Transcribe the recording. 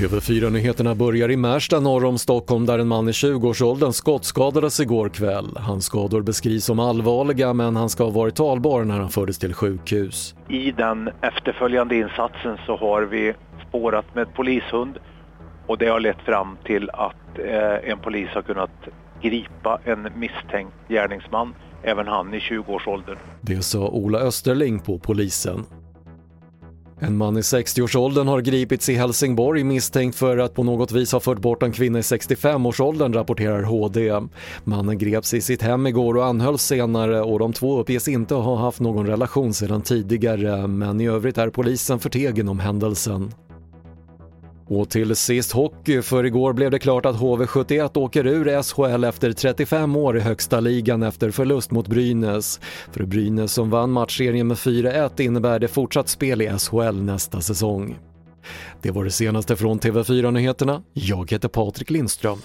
TV4-nyheterna börjar i Märsta norr om Stockholm där en man i 20-årsåldern skottskadades igår kväll. Hans skador beskrivs som allvarliga men han ska ha varit talbar när han fördes till sjukhus. I den efterföljande insatsen så har vi spårat med polishund och det har lett fram till att eh, en polis har kunnat gripa en misstänkt gärningsman, även han i 20-årsåldern. Det sa Ola Österling på polisen. En man i 60-årsåldern har gripits i Helsingborg misstänkt för att på något vis ha fört bort en kvinna i 65-årsåldern, rapporterar HD. Mannen greps i sitt hem igår och anhölls senare och de två uppges inte ha haft någon relation sedan tidigare men i övrigt är polisen förtegen om händelsen. Och till sist hockey, för igår blev det klart att HV71 åker ur SHL efter 35 år i högsta ligan efter förlust mot Brynäs. För Brynäs som vann matchserien med 4-1 innebär det fortsatt spel i SHL nästa säsong. Det var det senaste från TV4 Nyheterna. Jag heter Patrik Lindström.